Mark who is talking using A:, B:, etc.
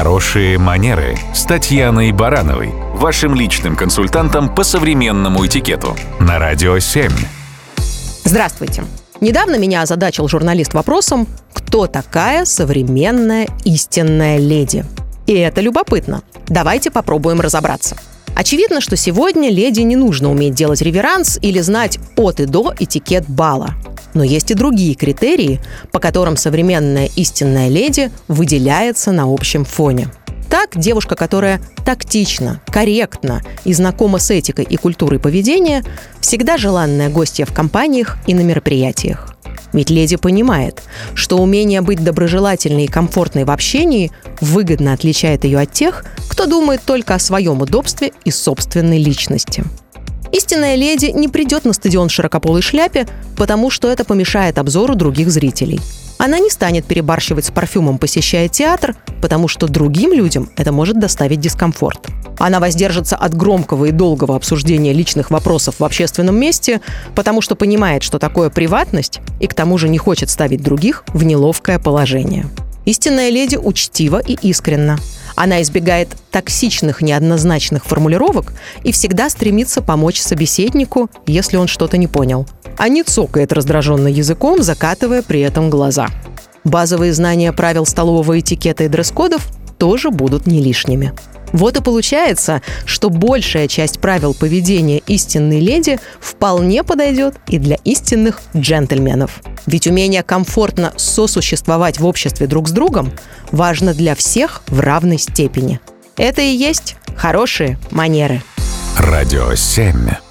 A: Хорошие манеры с Татьяной Барановой, вашим личным консультантом по современному этикету на Радио 7.
B: Здравствуйте. Недавно меня озадачил журналист вопросом, кто такая современная истинная леди. И это любопытно. Давайте попробуем разобраться. Очевидно, что сегодня леди не нужно уметь делать реверанс или знать от и до этикет бала. Но есть и другие критерии, по которым современная истинная леди выделяется на общем фоне. Так, девушка, которая тактична, корректна и знакома с этикой и культурой поведения, всегда желанная гостья в компаниях и на мероприятиях. Ведь леди понимает, что умение быть доброжелательной и комфортной в общении выгодно отличает ее от тех, кто думает только о своем удобстве и собственной личности. Истинная леди не придет на стадион в широкополой шляпе, потому что это помешает обзору других зрителей. Она не станет перебарщивать с парфюмом, посещая театр, потому что другим людям это может доставить дискомфорт. Она воздержится от громкого и долгого обсуждения личных вопросов в общественном месте, потому что понимает, что такое приватность, и к тому же не хочет ставить других в неловкое положение. Истинная леди учтива и искренна. Она избегает токсичных неоднозначных формулировок и всегда стремится помочь собеседнику, если он что-то не понял, а не цокает раздраженно языком, закатывая при этом глаза. Базовые знания правил столового этикета и дресс-кодов тоже будут не лишними. Вот и получается, что большая часть правил поведения истинной леди вполне подойдет и для истинных джентльменов. Ведь умение комфортно сосуществовать в обществе друг с другом важно для всех в равной степени. Это и есть хорошие манеры.
A: Радио 7.